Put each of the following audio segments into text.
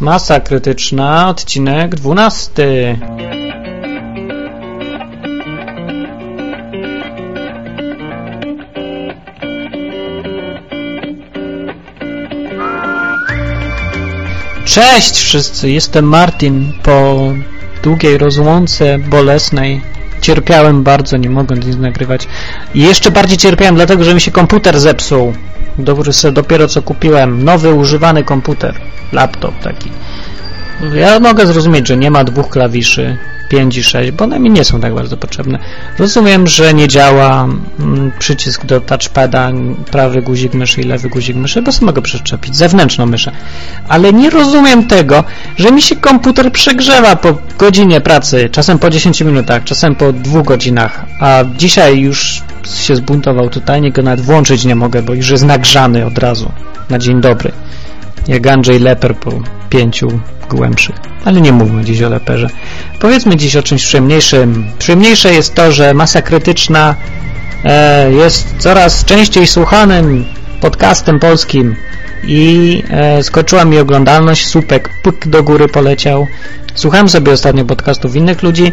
Masa krytyczna, odcinek 12. Cześć wszyscy, jestem Martin. Po długiej rozłące bolesnej cierpiałem bardzo, nie mogąc nic nagrywać. I jeszcze bardziej cierpiałem, dlatego że mi się komputer zepsuł. Dobry sobie dopiero co kupiłem. Nowy, używany komputer. Laptop taki. Ja mogę zrozumieć, że nie ma dwóch klawiszy 5 i 6, bo one mi nie są tak bardzo potrzebne. Rozumiem, że nie działa mm, przycisk do touchpada, prawy guzik myszy i lewy guzik myszy, bo mogę przyczepić zewnętrzną myszę. Ale nie rozumiem tego, że mi się komputer przegrzewa po godzinie pracy, czasem po 10 minutach, czasem po dwóch godzinach, a dzisiaj już się zbuntował totalnie, go nawet włączyć nie mogę, bo już jest nagrzany od razu, na dzień dobry. Jak Andrzej Leper po pięciu głębszych. Ale nie mówmy dziś o leperze. Powiedzmy dziś o czymś przyjemniejszym. Przyjemniejsze jest to, że masa krytyczna e, jest coraz częściej słuchanym podcastem polskim i e, skoczyła mi oglądalność, słupek pyk do góry poleciał. Słuchałem sobie ostatnio podcastów innych ludzi,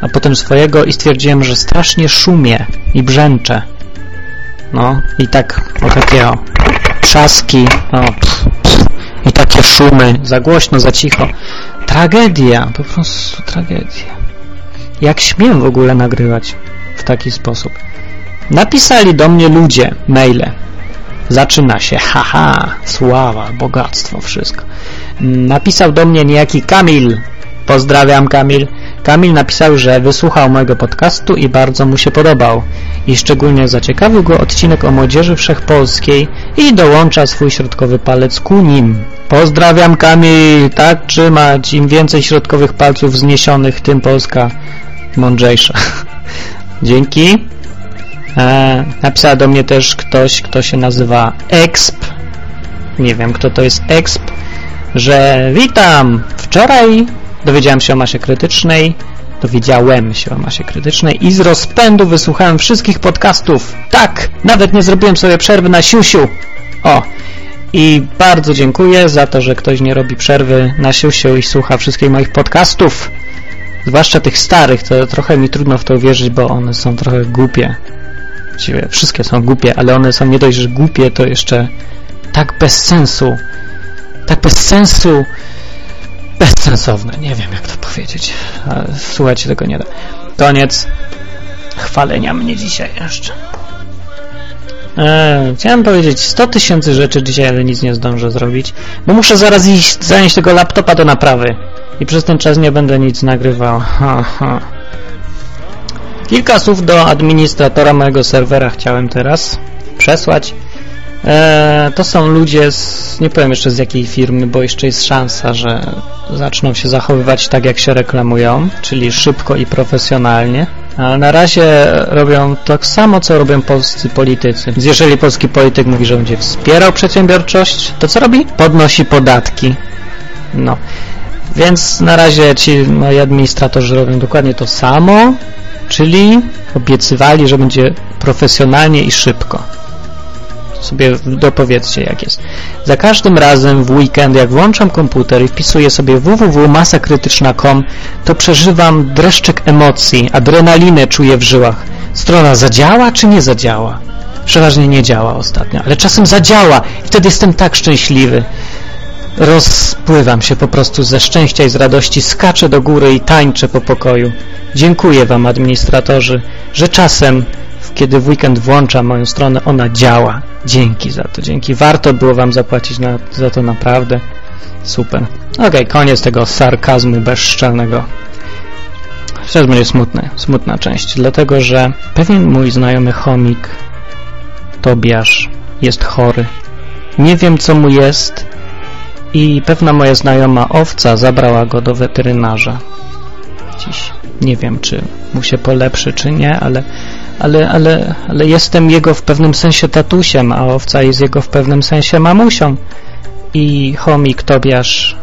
a potem swojego i stwierdziłem, że strasznie szumie i brzęczę. No i tak o takie o trzaski, o pff, pff, i takie szumy, za głośno, za cicho. Tragedia, po prostu tragedia. Jak śmiem w ogóle nagrywać w taki sposób? Napisali do mnie ludzie maile. Zaczyna się, haha, sława, bogactwo, wszystko. Napisał do mnie niejaki Kamil. Pozdrawiam Kamil. Kamil napisał, że wysłuchał mojego podcastu i bardzo mu się podobał. I szczególnie zaciekawił go odcinek o młodzieży wszechpolskiej i dołącza swój środkowy palec ku nim. Pozdrawiam Kamil, tak trzymać. Im więcej środkowych palców zniesionych, tym Polska mądrzejsza. Dzięki. E, napisał do mnie też ktoś, kto się nazywa Exp. Nie wiem, kto to jest Exp. Że witam. Wczoraj dowiedziałem się o masie krytycznej. Dowiedziałem się o masie krytycznej i z rozpędu wysłuchałem wszystkich podcastów. Tak, nawet nie zrobiłem sobie przerwy na siusiu. O, i bardzo dziękuję za to, że ktoś nie robi przerwy na siusiu i słucha wszystkich moich podcastów. Zwłaszcza tych starych, to trochę mi trudno w to uwierzyć, bo one są trochę głupie. Właściwie wszystkie są głupie, ale one są nie dość, że głupie, to jeszcze tak bez sensu. Tak bez sensu bezsensowne. Nie wiem, jak to powiedzieć. Słuchajcie, tego nie da. Koniec chwalenia mnie dzisiaj jeszcze. Eee, chciałem powiedzieć 100 tysięcy rzeczy dzisiaj, ale nic nie zdążę zrobić, bo muszę zaraz iść zanieść tego laptopa do naprawy i przez ten czas nie będę nic nagrywał. Ha, ha. Kilka słów do administratora mojego serwera chciałem teraz przesłać. Eee, to są ludzie z, nie powiem jeszcze z jakiej firmy, bo jeszcze jest szansa, że zaczną się zachowywać tak jak się reklamują, czyli szybko i profesjonalnie. Ale na razie robią to samo, co robią polscy politycy. Więc jeżeli polski polityk mówi, że będzie wspierał przedsiębiorczość, to co robi? Podnosi podatki. No. Więc na razie ci moi administratorzy robią dokładnie to samo, czyli obiecywali, że będzie profesjonalnie i szybko sobie dopowiedzcie jak jest. Za każdym razem w weekend jak włączam komputer i wpisuję sobie www.masakrytyczna.com to przeżywam dreszczyk emocji, adrenalinę czuję w żyłach. Strona zadziała czy nie zadziała? Przeważnie nie działa ostatnio, ale czasem zadziała i wtedy jestem tak szczęśliwy. Rozpływam się po prostu ze szczęścia i z radości, skaczę do góry i tańczę po pokoju. Dziękuję Wam, administratorzy, że czasem kiedy w weekend włączam moją stronę, ona działa. Dzięki za to, dzięki. Warto było Wam zapłacić na, za to naprawdę. Super. Ok, koniec tego sarkazmu bezszczelnego. Teraz będzie smutne, smutna część, dlatego że pewien mój znajomy chomik, Tobiasz, jest chory. Nie wiem, co mu jest i pewna moja znajoma owca zabrała go do weterynarza. Dziś nie wiem, czy mu się polepszy, czy nie, ale ale, ale, ale jestem jego w pewnym sensie tatusiem, a owca jest jego w pewnym sensie mamusią. I chomik Tobiasz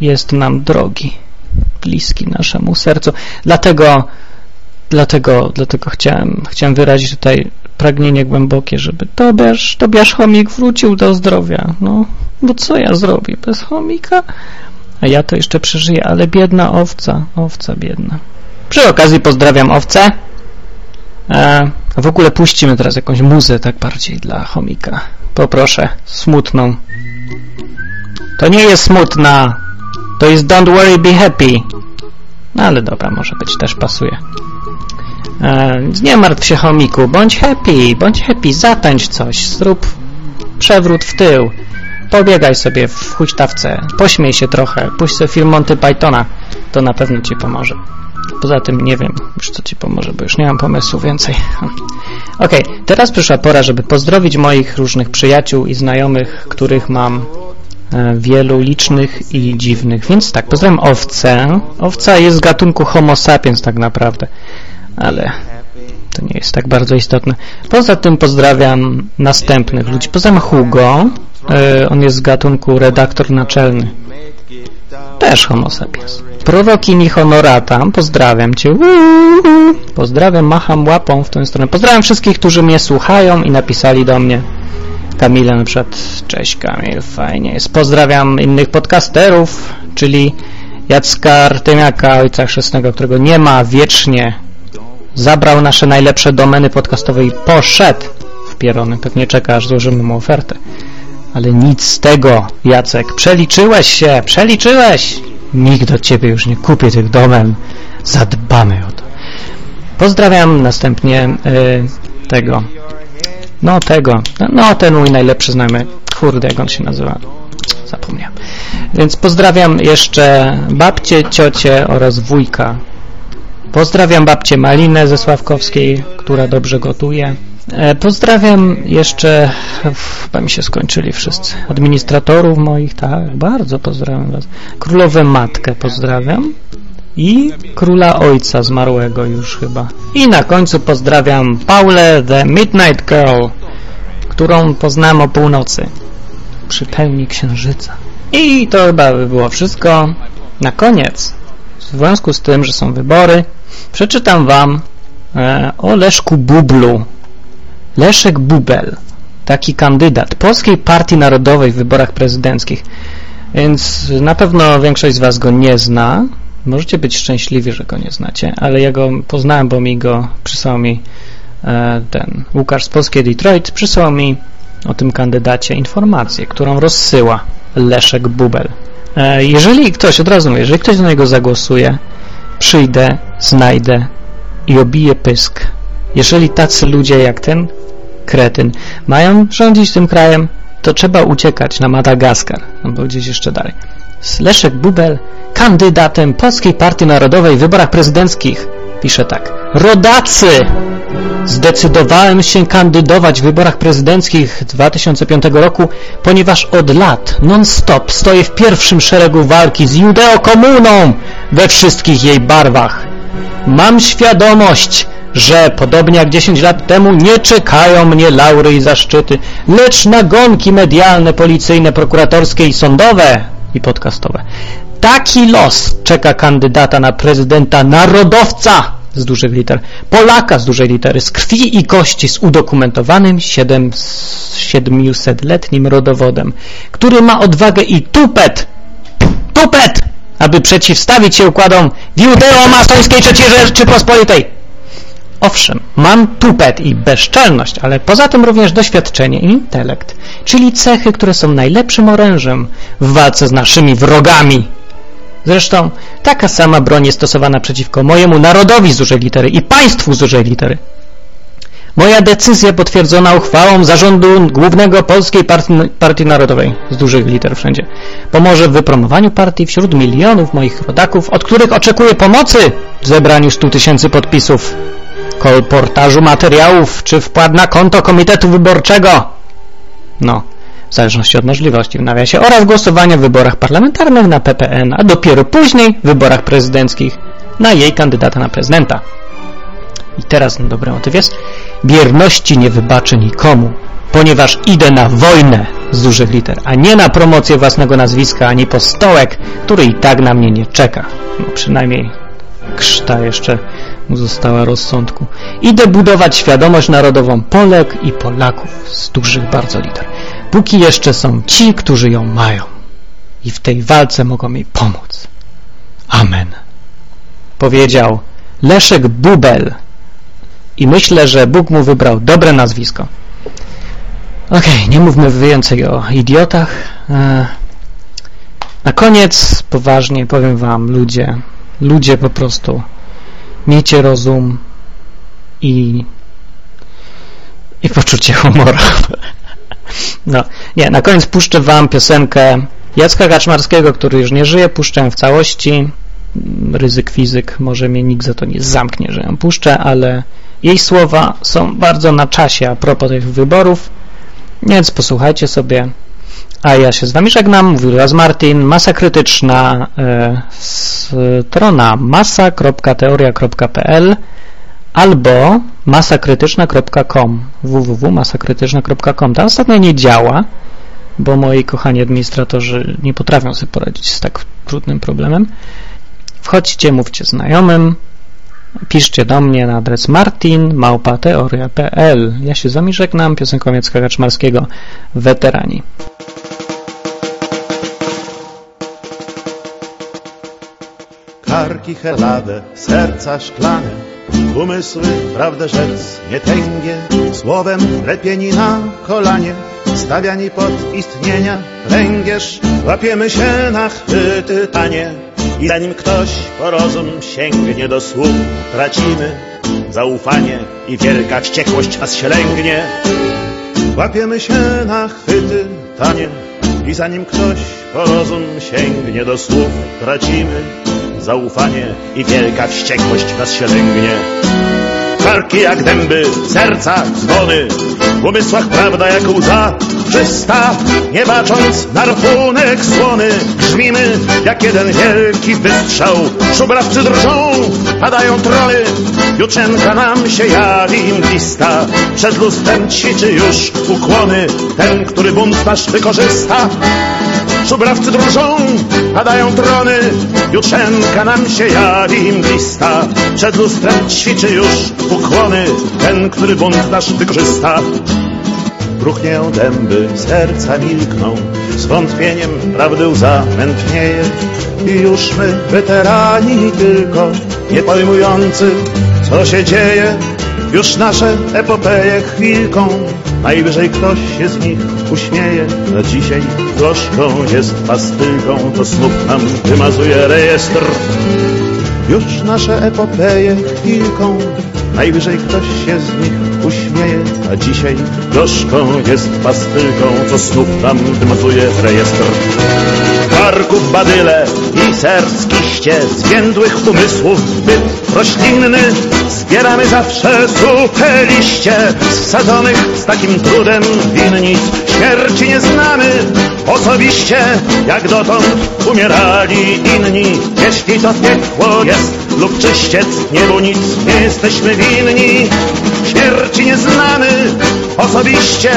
jest nam drogi, bliski naszemu sercu. Dlatego, dlatego, dlatego chciałem, chciałem wyrazić tutaj pragnienie głębokie, żeby Tobiasz, Tobiasz chomik wrócił do zdrowia. No, Bo co ja zrobię bez chomika? A ja to jeszcze przeżyję, ale biedna owca, owca biedna. Przy okazji pozdrawiam owce. E, w ogóle puścimy teraz jakąś muzę tak bardziej dla chomika. Poproszę, smutną. To nie jest smutna. To jest Don't Worry, Be Happy. No ale dobra, może być, też pasuje. E, nie martw się chomiku, bądź happy, bądź happy, zatańcz coś, zrób przewrót w tył, pobiegaj sobie w huśtawce, pośmiej się trochę, puść sobie film Monty Pythona, to na pewno Ci pomoże. Poza tym nie wiem już co Ci pomoże, bo już nie mam pomysłu więcej. Ok, teraz przyszła pora, żeby pozdrowić moich różnych przyjaciół i znajomych, których mam e, wielu licznych i dziwnych. Więc tak, pozdrawiam owcę. Owca jest z gatunku Homo sapiens tak naprawdę, ale to nie jest tak bardzo istotne. Poza tym pozdrawiam następnych ludzi. Pozdrawiam Hugo. E, on jest z gatunku redaktor naczelny. Też homo sapiens. Prorokini honorata. Pozdrawiam Cię. Pozdrawiam, macham łapą w tę stronę. Pozdrawiam wszystkich, którzy mnie słuchają i napisali do mnie. Kamila na przykład. Cześć Kamil, fajnie jest. Pozdrawiam innych podcasterów, czyli Jacka Artymiaka, ojca chrzestnego, którego nie ma wiecznie zabrał nasze najlepsze domeny podcastowe i poszedł w pierony. Pewnie czeka, aż złożymy mu ofertę. Ale nic z tego, Jacek. Przeliczyłeś się, przeliczyłeś! Nikt do ciebie już nie kupi tych domen. Zadbamy o to. Pozdrawiam następnie y, tego. No tego. No ten mój najlepszy znajomy. Kurde, jak on się nazywa. Zapomniałem. Więc pozdrawiam jeszcze babcie, ciocie oraz wujka Pozdrawiam babcię Malinę ze Sławkowskiej, która dobrze gotuje. E, pozdrawiam jeszcze, chyba mi się skończyli wszyscy, administratorów moich, tak, bardzo pozdrawiam was. Królowę Matkę pozdrawiam i króla ojca zmarłego już chyba. I na końcu pozdrawiam Paulę the Midnight Girl, którą poznałem o północy przy pełni księżyca. I to chyba by było wszystko. Na koniec, w związku z tym, że są wybory, Przeczytam Wam e, o Leszku Bublu. Leszek Bubel, taki kandydat Polskiej Partii Narodowej w wyborach prezydenckich. Więc na pewno większość z Was go nie zna. Możecie być szczęśliwi, że go nie znacie, ale ja go poznałem, bo mi go przysłał mi e, ten Łukasz z Polskiej Detroit, przysłał mi o tym kandydacie informację, którą rozsyła Leszek Bubel. E, jeżeli ktoś, od razu mówię, jeżeli ktoś do niego zagłosuje, przyjdę, znajdę i obiję pysk. Jeżeli tacy ludzie jak ten kretyn mają rządzić tym krajem, to trzeba uciekać na Madagaskar, albo gdzieś jeszcze dalej. Leszek Bubel, kandydatem Polskiej Partii Narodowej w wyborach prezydenckich, pisze tak. Rodacy! Zdecydowałem się kandydować w wyborach prezydenckich 2005 roku, ponieważ od lat non-stop stoję w pierwszym szeregu walki z judeokomuną we wszystkich jej barwach. Mam świadomość, że podobnie jak 10 lat temu nie czekają mnie laury i zaszczyty, lecz nagonki medialne, policyjne, prokuratorskie i sądowe i podcastowe. Taki los czeka kandydata na prezydenta narodowca z dużych liter, Polaka z dużej litery, z krwi i kości, z udokumentowanym 700-letnim rodowodem, który ma odwagę i tupet, tupet, aby przeciwstawić się układom judeo-masońskiej III Rzeczypospolitej. Owszem, mam tupet i bezczelność, ale poza tym również doświadczenie i intelekt, czyli cechy, które są najlepszym orężem w walce z naszymi wrogami. Zresztą taka sama broń jest stosowana przeciwko mojemu narodowi z dużej litery i państwu z dużej litery. Moja decyzja potwierdzona uchwałą Zarządu Głównego Polskiej Partii, Partii Narodowej z dużych liter wszędzie pomoże w wypromowaniu partii wśród milionów moich rodaków, od których oczekuję pomocy w zebraniu 100 tysięcy podpisów, kolportażu materiałów czy wpłat na konto Komitetu Wyborczego. No, w zależności od możliwości w nawiasie oraz głosowania w wyborach parlamentarnych na PPN, a dopiero później w wyborach prezydenckich na jej kandydata na prezydenta. I teraz no dobry motyw jest bierności nie wybaczę nikomu, ponieważ idę na wojnę z dużych liter, a nie na promocję własnego nazwiska, ani postołek, który i tak na mnie nie czeka. No przynajmniej krzta jeszcze mu została rozsądku. Idę budować świadomość narodową Polek i Polaków z dużych bardzo liter. póki jeszcze są ci, którzy ją mają i w tej walce mogą mi pomóc. Amen. Powiedział Leszek Bubel i myślę, że Bóg mu wybrał dobre nazwisko. Okay, nie mówmy więcej o idiotach. E, na koniec poważnie powiem wam, ludzie, ludzie po prostu miejcie rozum i i poczucie humoru. No, nie, na koniec puszczę wam piosenkę Jacka Kaczmarskiego, który już nie żyje, puszczę w całości. Ryzyk fizyk, może mnie nikt za to nie zamknie, że ją puszczę, ale jej słowa są bardzo na czasie a propos tych wyborów, więc posłuchajcie sobie. A ja się z Wami żegnam, mówił raz Martin, masa krytyczna, e, strona masa.teoria.pl albo masakrytyczna.com www.masakrytyczna.com Ta ostatnio nie działa, bo moi kochani administratorzy nie potrafią sobie poradzić z tak trudnym problemem. Wchodźcie, mówcie znajomym, piszcie do mnie na adres martin.małpateoria.pl Ja się z Wami żegnam, piosenką Jacka Kaczmarskiego, weterani. Karki helade, serca szklane, umysły prawdę rzec nie tęgie, słowem lepieni na kolanie, stawiani pod istnienia pręgierz, łapiemy się na chwyty tanie i zanim ktoś po rozum sięgnie do słów, tracimy zaufanie i wielka wściekłość nas się lęgnie. Łapiemy się na chwyty tanie i zanim ktoś po rozum sięgnie do słów, tracimy zaufanie i wielka wściekłość nas się lęgnie. Karki jak dęby, serca dzwony, w umysłach prawda jak łza czysta, nie bacząc na rachunek słony, grzmimy jak jeden wielki wystrzał. Szubrawcy drżą, padają trony, jutrzenka nam się jawi mglista, przed lustrem ćwiczy już ukłony, ten, który bunt nasz wykorzysta. Szubrawcy drżą, padają trony, jutrzenka nam się jawi mglista. Przed lustrem ćwiczy już ukłony, ten, który bunt nasz wykorzysta. Bruchnią dęby, serca milkną, z wątpieniem prawdy łza mętnieje. I już my, weterani tylko, nie pojmujący, co się dzieje, już nasze epopeje chwilką, najwyżej ktoś się z nich uśmieje. Na dzisiaj gorzką jest pastylką, to znów nam wymazuje rejestr. Już nasze epopeje chwilką, najwyżej ktoś się z nich uśmieje. A dzisiaj gorzką jest pastylką, co znów nam wymazuje rejestr barków badyle i serc kiście, zwiędłych umysłów byt roślinny. Zbieramy zawsze suche liście, sadzonych z takim trudem winnic. Śmierci nie znamy osobiście, jak dotąd umierali inni. Jeśli to piekło jest lub czyściec, niebu nic nie jesteśmy winni. Śmierci nie znamy osobiście,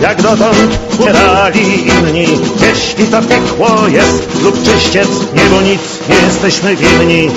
jak dotąd umierali inni. Jeśli to piekło jest lub czyściec, niebo nic nie jesteśmy winni.